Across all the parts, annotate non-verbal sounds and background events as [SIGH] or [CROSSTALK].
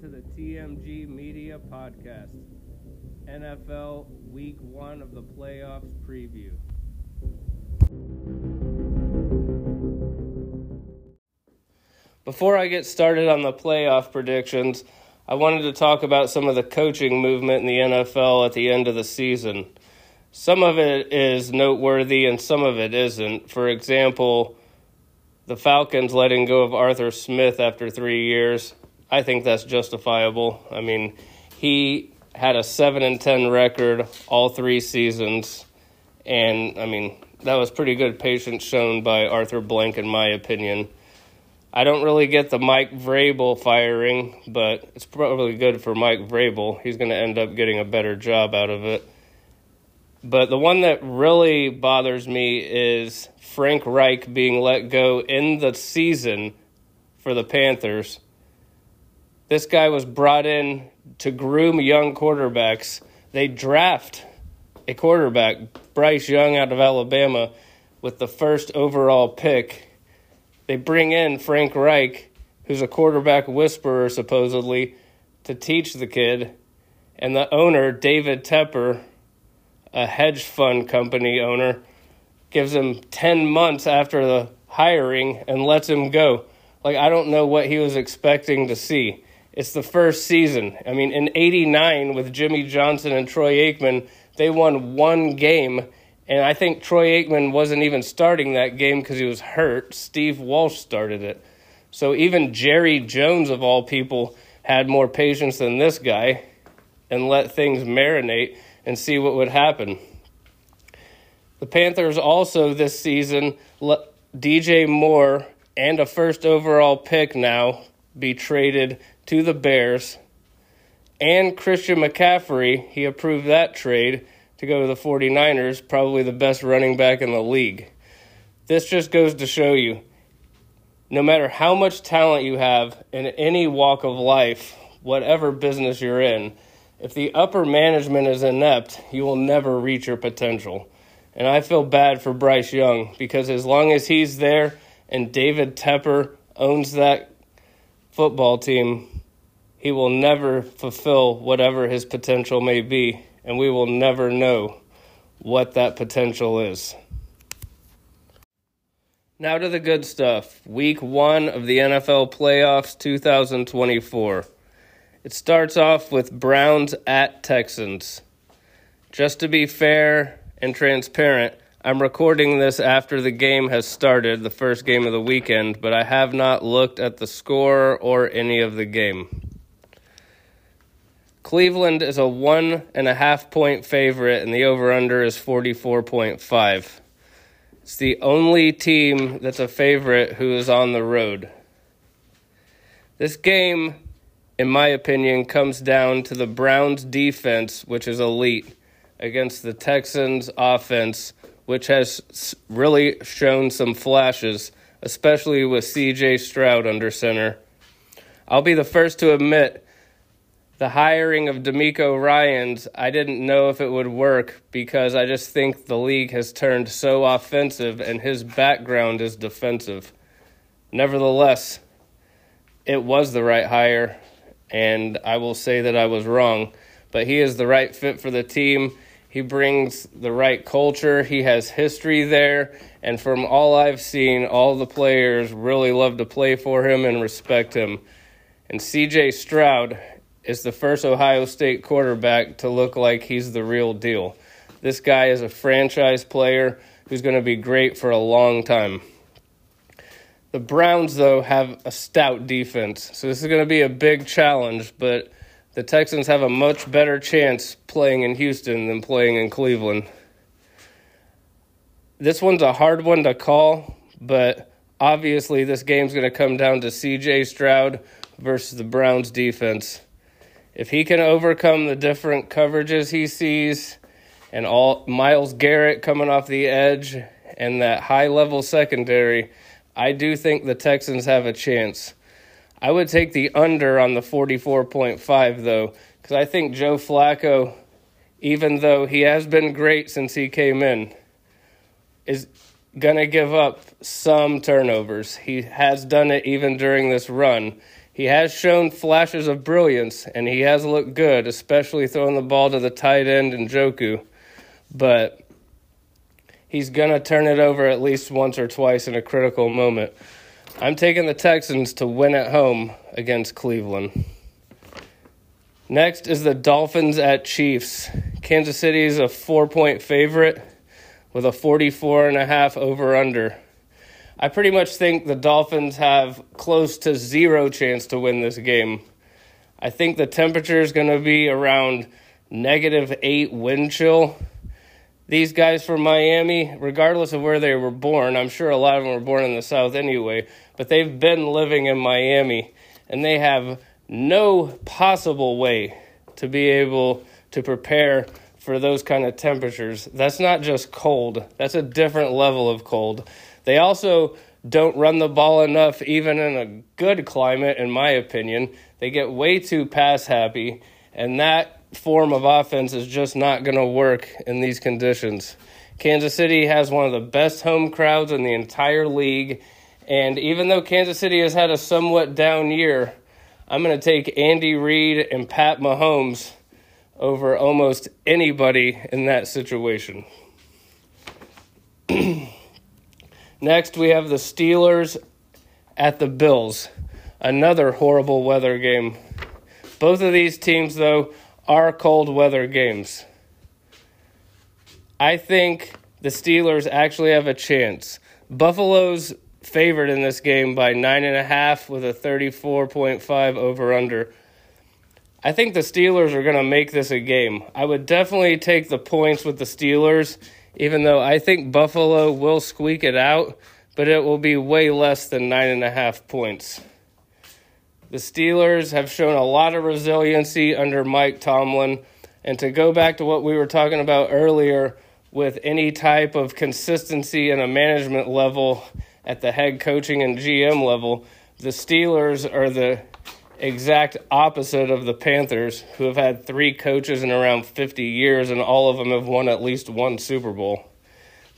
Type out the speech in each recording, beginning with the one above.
to the TMG Media Podcast, NFL Week 1 of the Playoffs Preview. Before I get started on the playoff predictions, I wanted to talk about some of the coaching movement in the NFL at the end of the season. Some of it is noteworthy and some of it isn't. For example, the Falcons letting go of Arthur Smith after three years. I think that's justifiable. I mean, he had a seven and ten record all three seasons, and I mean that was pretty good patience shown by Arthur Blank, in my opinion. I don't really get the Mike Vrabel firing, but it's probably good for Mike Vrabel. He's going to end up getting a better job out of it. But the one that really bothers me is Frank Reich being let go in the season for the Panthers. This guy was brought in to groom young quarterbacks. They draft a quarterback, Bryce Young out of Alabama, with the first overall pick they bring in Frank Reich, who's a quarterback whisperer supposedly, to teach the kid. And the owner, David Tepper, a hedge fund company owner, gives him 10 months after the hiring and lets him go. Like, I don't know what he was expecting to see. It's the first season. I mean, in 89 with Jimmy Johnson and Troy Aikman, they won one game and I think Troy Aikman wasn't even starting that game because he was hurt. Steve Walsh started it. So even Jerry Jones, of all people, had more patience than this guy and let things marinate and see what would happen. The Panthers also this season let DJ Moore and a first overall pick now be traded to the Bears. And Christian McCaffrey, he approved that trade to go to the 49ers, probably the best running back in the league. This just goes to show you no matter how much talent you have in any walk of life, whatever business you're in, if the upper management is inept, you will never reach your potential. And I feel bad for Bryce Young because as long as he's there and David Tepper owns that football team, he will never fulfill whatever his potential may be and we will never know what that potential is. Now to the good stuff. Week one of the NFL playoffs 2024. It starts off with Browns at Texans. Just to be fair and transparent, I'm recording this after the game has started, the first game of the weekend, but I have not looked at the score or any of the game. Cleveland is a one and a half point favorite, and the over under is 44.5. It's the only team that's a favorite who is on the road. This game, in my opinion, comes down to the Browns' defense, which is elite, against the Texans' offense, which has really shown some flashes, especially with CJ Stroud under center. I'll be the first to admit the hiring of DeMeco Ryans, I didn't know if it would work because I just think the league has turned so offensive and his background is defensive. Nevertheless, it was the right hire, and I will say that I was wrong. But he is the right fit for the team. He brings the right culture. He has history there. And from all I've seen, all the players really love to play for him and respect him. And CJ Stroud is the first Ohio State quarterback to look like he's the real deal. This guy is a franchise player who's going to be great for a long time. The Browns, though, have a stout defense, so this is going to be a big challenge, but the Texans have a much better chance playing in Houston than playing in Cleveland. This one's a hard one to call, but obviously this game's going to come down to CJ Stroud versus the Browns defense if he can overcome the different coverages he sees and all Myles Garrett coming off the edge and that high level secondary, I do think the Texans have a chance. I would take the under on the 44.5 though cuz I think Joe Flacco even though he has been great since he came in is going to give up some turnovers. He has done it even during this run He has shown flashes of brilliance, and he has looked good, especially throwing the ball to the tight end Njoku. But he's going to turn it over at least once or twice in a critical moment. I'm taking the Texans to win at home against Cleveland. Next is the Dolphins at Chiefs. Kansas City is a four point favorite with a 44 and a half over under. I pretty much think the Dolphins have close to zero chance to win this game. I think the temperature is going to be around negative eight wind chill. These guys from Miami, regardless of where they were born, I'm sure a lot of them were born in the South anyway, but they've been living in Miami and they have no possible way to be able to prepare for those kind of temperatures. That's not just cold, that's a different level of cold. They also don't run the ball enough, even in a good climate, in my opinion. They get way too pass happy, and that form of offense is just not going to work in these conditions. Kansas City has one of the best home crowds in the entire league, and even though Kansas City has had a somewhat down year, I'm going to take Andy Reid and Pat Mahomes over almost anybody in that situation. [CLEARS THROAT] Next, we have the Steelers at the Bills. Another horrible weather game. Both of these teams, though, are cold weather games. I think the Steelers actually have a chance. Buffalo's favored in this game by nine and a half with a 34.5 over under. I think the Steelers are going to make this a game. I would definitely take the points with the Steelers even though I think Buffalo will squeak it out, but it will be way less than nine and a half points. The Steelers have shown a lot of resiliency under Mike Tomlin. And to go back to what we were talking about earlier with any type of consistency in a management level at the head coaching and GM level, the Steelers are the exact opposite of the Panthers, who have had three coaches in around 50 years, and all of them have won at least one Super Bowl.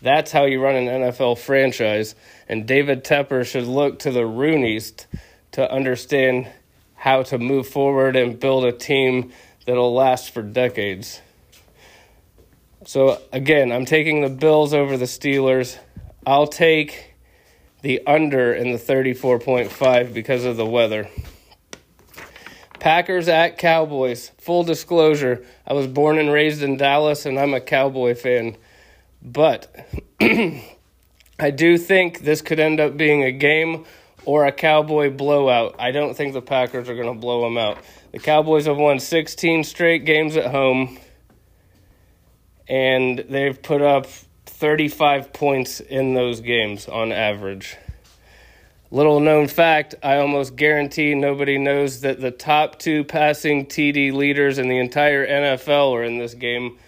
That's how you run an NFL franchise, and David Tepper should look to the Rooneys to understand how to move forward and build a team that'll last for decades. So, again, I'm taking the Bills over the Steelers. I'll take the under in the 34.5 because of the weather. Packers at Cowboys. Full disclosure, I was born and raised in Dallas and I'm a Cowboy fan. But [CLEARS THROAT] I do think this could end up being a game or a Cowboy blowout. I don't think the Packers are going to blow them out. The Cowboys have won 16 straight games at home, and they've put up 35 points in those games on average. Little known fact I almost guarantee nobody knows that the top two passing TD leaders in the entire NFL are in this game.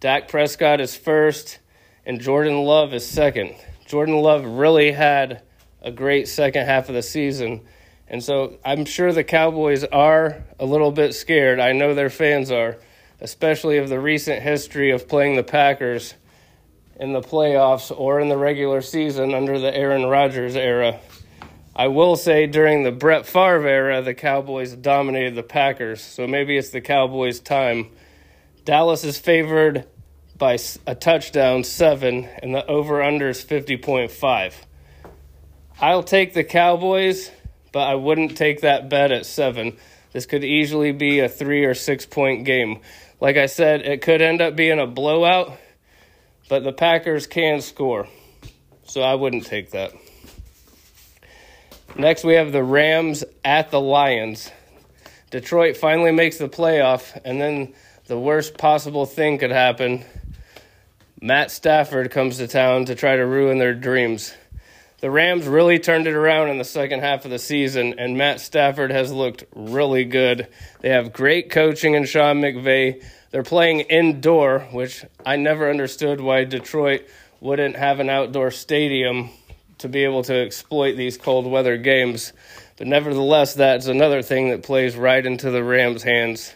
Dak Prescott is first, and Jordan Love is second. Jordan Love really had a great second half of the season. And so I'm sure the Cowboys are a little bit scared. I know their fans are, especially of the recent history of playing the Packers in the playoffs or in the regular season under the Aaron Rodgers era. I will say during the Brett Favre era, the Cowboys dominated the Packers, so maybe it's the Cowboys' time. Dallas is favored by a touchdown, seven, and the over under is 50.5. I'll take the Cowboys, but I wouldn't take that bet at seven. This could easily be a three or six point game. Like I said, it could end up being a blowout, but the Packers can score, so I wouldn't take that. Next, we have the Rams at the Lions. Detroit finally makes the playoff, and then the worst possible thing could happen. Matt Stafford comes to town to try to ruin their dreams. The Rams really turned it around in the second half of the season, and Matt Stafford has looked really good. They have great coaching in Sean McVay. They're playing indoor, which I never understood why Detroit wouldn't have an outdoor stadium to be able to exploit these cold weather games. But nevertheless, that's another thing that plays right into the Rams' hands.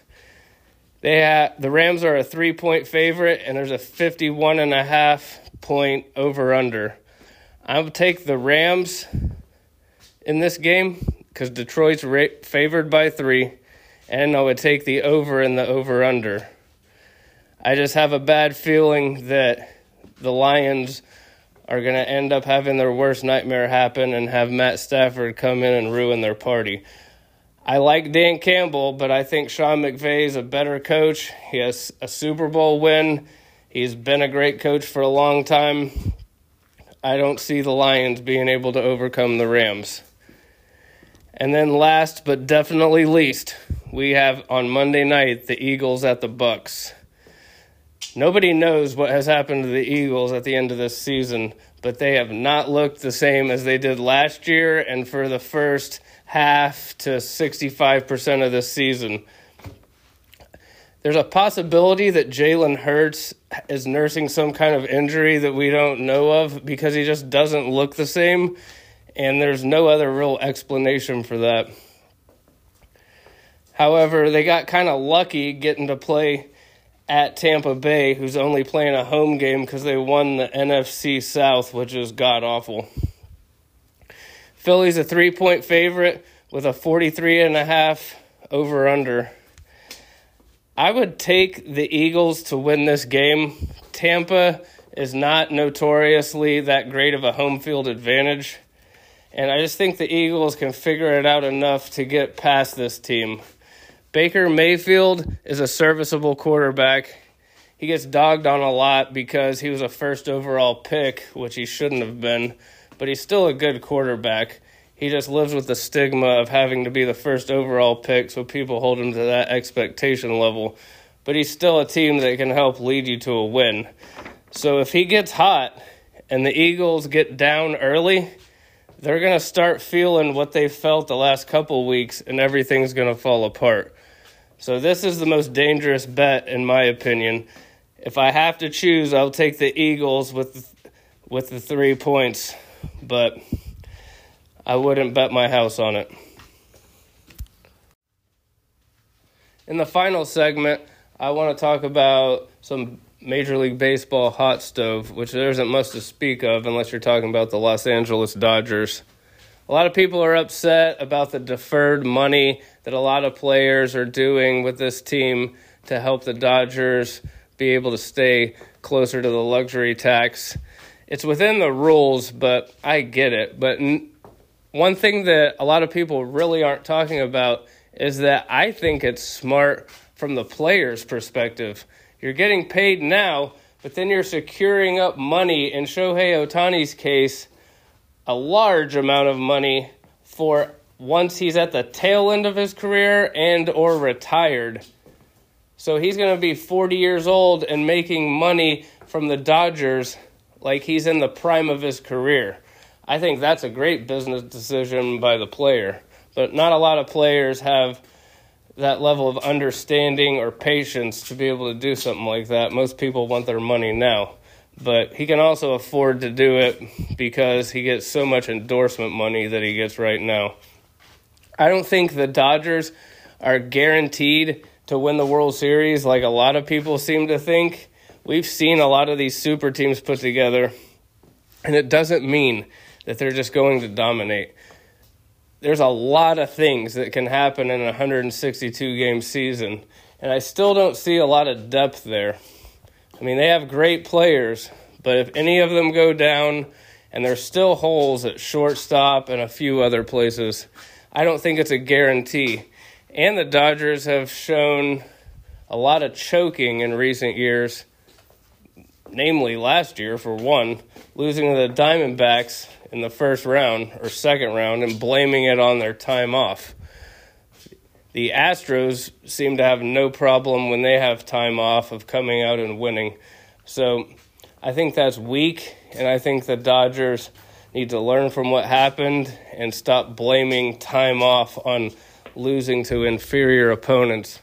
They the Rams are a three point favorite, and there's a 51 and a half point over under. I would take the Rams in this game because Detroit's ra- favored by three, and I would take the over and the over under. I just have a bad feeling that the Lions are going to end up having their worst nightmare happen and have Matt Stafford come in and ruin their party. I like Dan Campbell, but I think Sean McVay is a better coach. He has a Super Bowl win. He's been a great coach for a long time. I don't see the Lions being able to overcome the Rams. And then last but definitely least, we have on Monday night the Eagles at the Bucks. Nobody knows what has happened to the Eagles at the end of this season, but they have not looked the same as they did last year and for the first half to 65% of this season. There's a possibility that Jalen Hurts is nursing some kind of injury that we don't know of because he just doesn't look the same, and there's no other real explanation for that. However, they got kind of lucky getting to play at Tampa Bay, who's only playing a home game because they won the NFC South, which is god awful. Philly's a three point favorite with a 43 and a half over under. I would take the Eagles to win this game. Tampa is not notoriously that great of a home field advantage. And I just think the Eagles can figure it out enough to get past this team. Baker Mayfield is a serviceable quarterback. He gets dogged on a lot because he was a first overall pick, which he shouldn't have been but he's still a good quarterback. He just lives with the stigma of having to be the first overall pick, so people hold him to that expectation level. But he's still a team that can help lead you to a win. So if he gets hot and the Eagles get down early, they're going to start feeling what they felt the last couple weeks, and everything's going to fall apart. So this is the most dangerous bet, in my opinion. If I have to choose, I'll take the Eagles with with the three points but I wouldn't bet my house on it. In the final segment, I want to talk about some Major League Baseball hot stove, which there isn't much to speak of unless you're talking about the Los Angeles Dodgers. A lot of people are upset about the deferred money that a lot of players are doing with this team to help the Dodgers be able to stay closer to the luxury tax it's within the rules, but I get it. But one thing that a lot of people really aren't talking about is that I think it's smart from the player's perspective. You're getting paid now, but then you're securing up money, in Shohei Ohtani's case, a large amount of money for once he's at the tail end of his career and or retired. So he's going to be 40 years old and making money from the Dodgers like he's in the prime of his career. I think that's a great business decision by the player. But not a lot of players have that level of understanding or patience to be able to do something like that. Most people want their money now. But he can also afford to do it because he gets so much endorsement money that he gets right now. I don't think the Dodgers are guaranteed to win the World Series like a lot of people seem to think we've seen a lot of these super teams put together, and it doesn't mean that they're just going to dominate. There's a lot of things that can happen in a 162 game season, and I still don't see a lot of depth there. I mean, they have great players, but if any of them go down, and there's still holes at shortstop and a few other places, I don't think it's a guarantee. And the Dodgers have shown a lot of choking in recent years namely last year for one, losing to the Diamondbacks in the first round or second round and blaming it on their time off. The Astros seem to have no problem when they have time off of coming out and winning. So I think that's weak, and I think the Dodgers need to learn from what happened and stop blaming time off on losing to inferior opponents.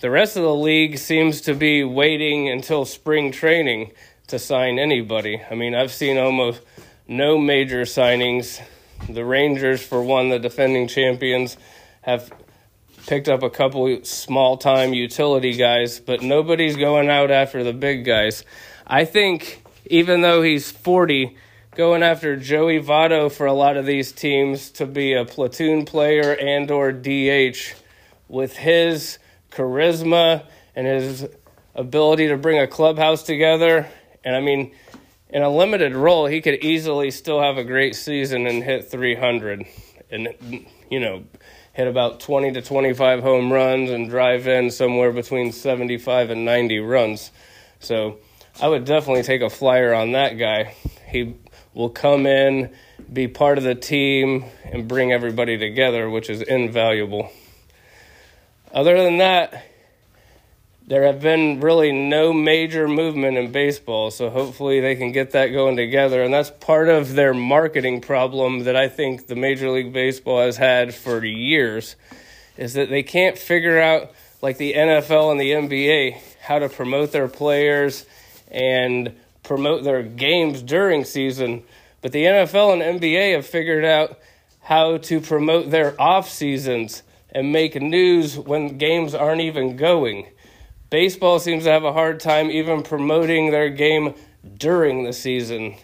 The rest of the league seems to be waiting until spring training to sign anybody. I mean, I've seen almost no major signings. The Rangers, for one, the defending champions, have picked up a couple small time utility guys, but nobody's going out after the big guys. I think even though he's 40, going after Joey Votto for a lot of these teams to be a platoon player and or DH with his charisma and his ability to bring a clubhouse together. And I mean, in a limited role, he could easily still have a great season and hit 300 and, you know, hit about 20 to 25 home runs and drive in somewhere between 75 and 90 runs. So I would definitely take a flyer on that guy. He will come in, be part of the team, and bring everybody together, which is invaluable. Other than that, there have been really no major movement in baseball, so hopefully they can get that going together. And that's part of their marketing problem that I think the Major League Baseball has had for years is that they can't figure out, like the NFL and the NBA, how to promote their players and promote their games during season. But the NFL and NBA have figured out how to promote their off seasons and make news when games aren't even going. Baseball seems to have a hard time even promoting their game during the season.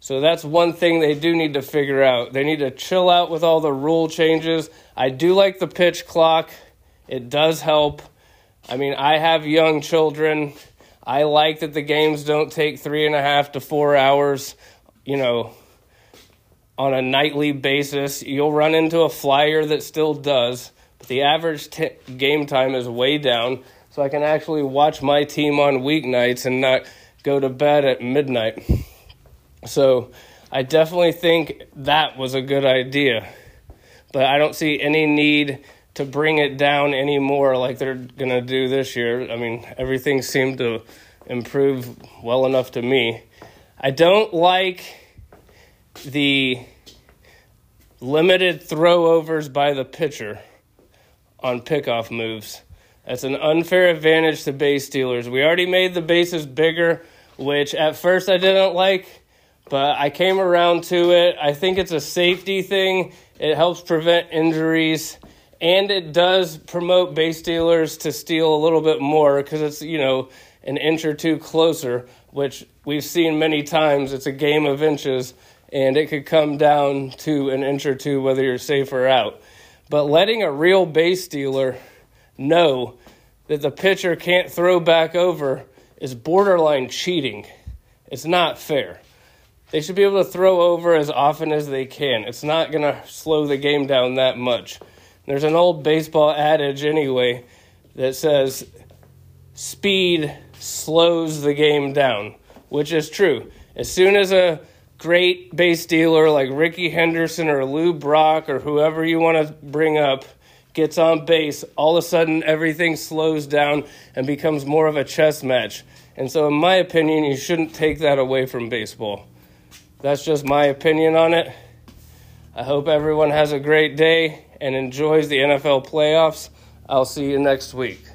So that's one thing they do need to figure out. They need to chill out with all the rule changes. I do like the pitch clock, it does help. I mean, I have young children. I like that the games don't take three and a half to four hours, you know, on a nightly basis. You'll run into a flyer that still does, but the average t- game time is way down so I can actually watch my team on weeknights and not go to bed at midnight. So I definitely think that was a good idea. But I don't see any need to bring it down anymore like they're going to do this year. I mean, everything seemed to improve well enough to me. I don't like the limited throwovers by the pitcher on pickoff moves. That's an unfair advantage to base stealers. We already made the bases bigger, which at first I didn't like, but I came around to it. I think it's a safety thing. It helps prevent injuries, and it does promote base stealers to steal a little bit more because it's, you know, an inch or two closer, which we've seen many times. It's a game of inches, and it could come down to an inch or two whether you're safe or out. But letting a real base stealer know that the pitcher can't throw back over is borderline cheating. It's not fair. They should be able to throw over as often as they can. It's not going to slow the game down that much. There's an old baseball adage, anyway, that says speed slows the game down, which is true. As soon as a great base dealer like Rickey Henderson or Lou Brock or whoever you want to bring up gets on base, all of a sudden everything slows down and becomes more of a chess match. And so, in my opinion, you shouldn't take that away from baseball. That's just my opinion on it. I hope everyone has a great day and enjoys the NFL playoffs. I'll see you next week.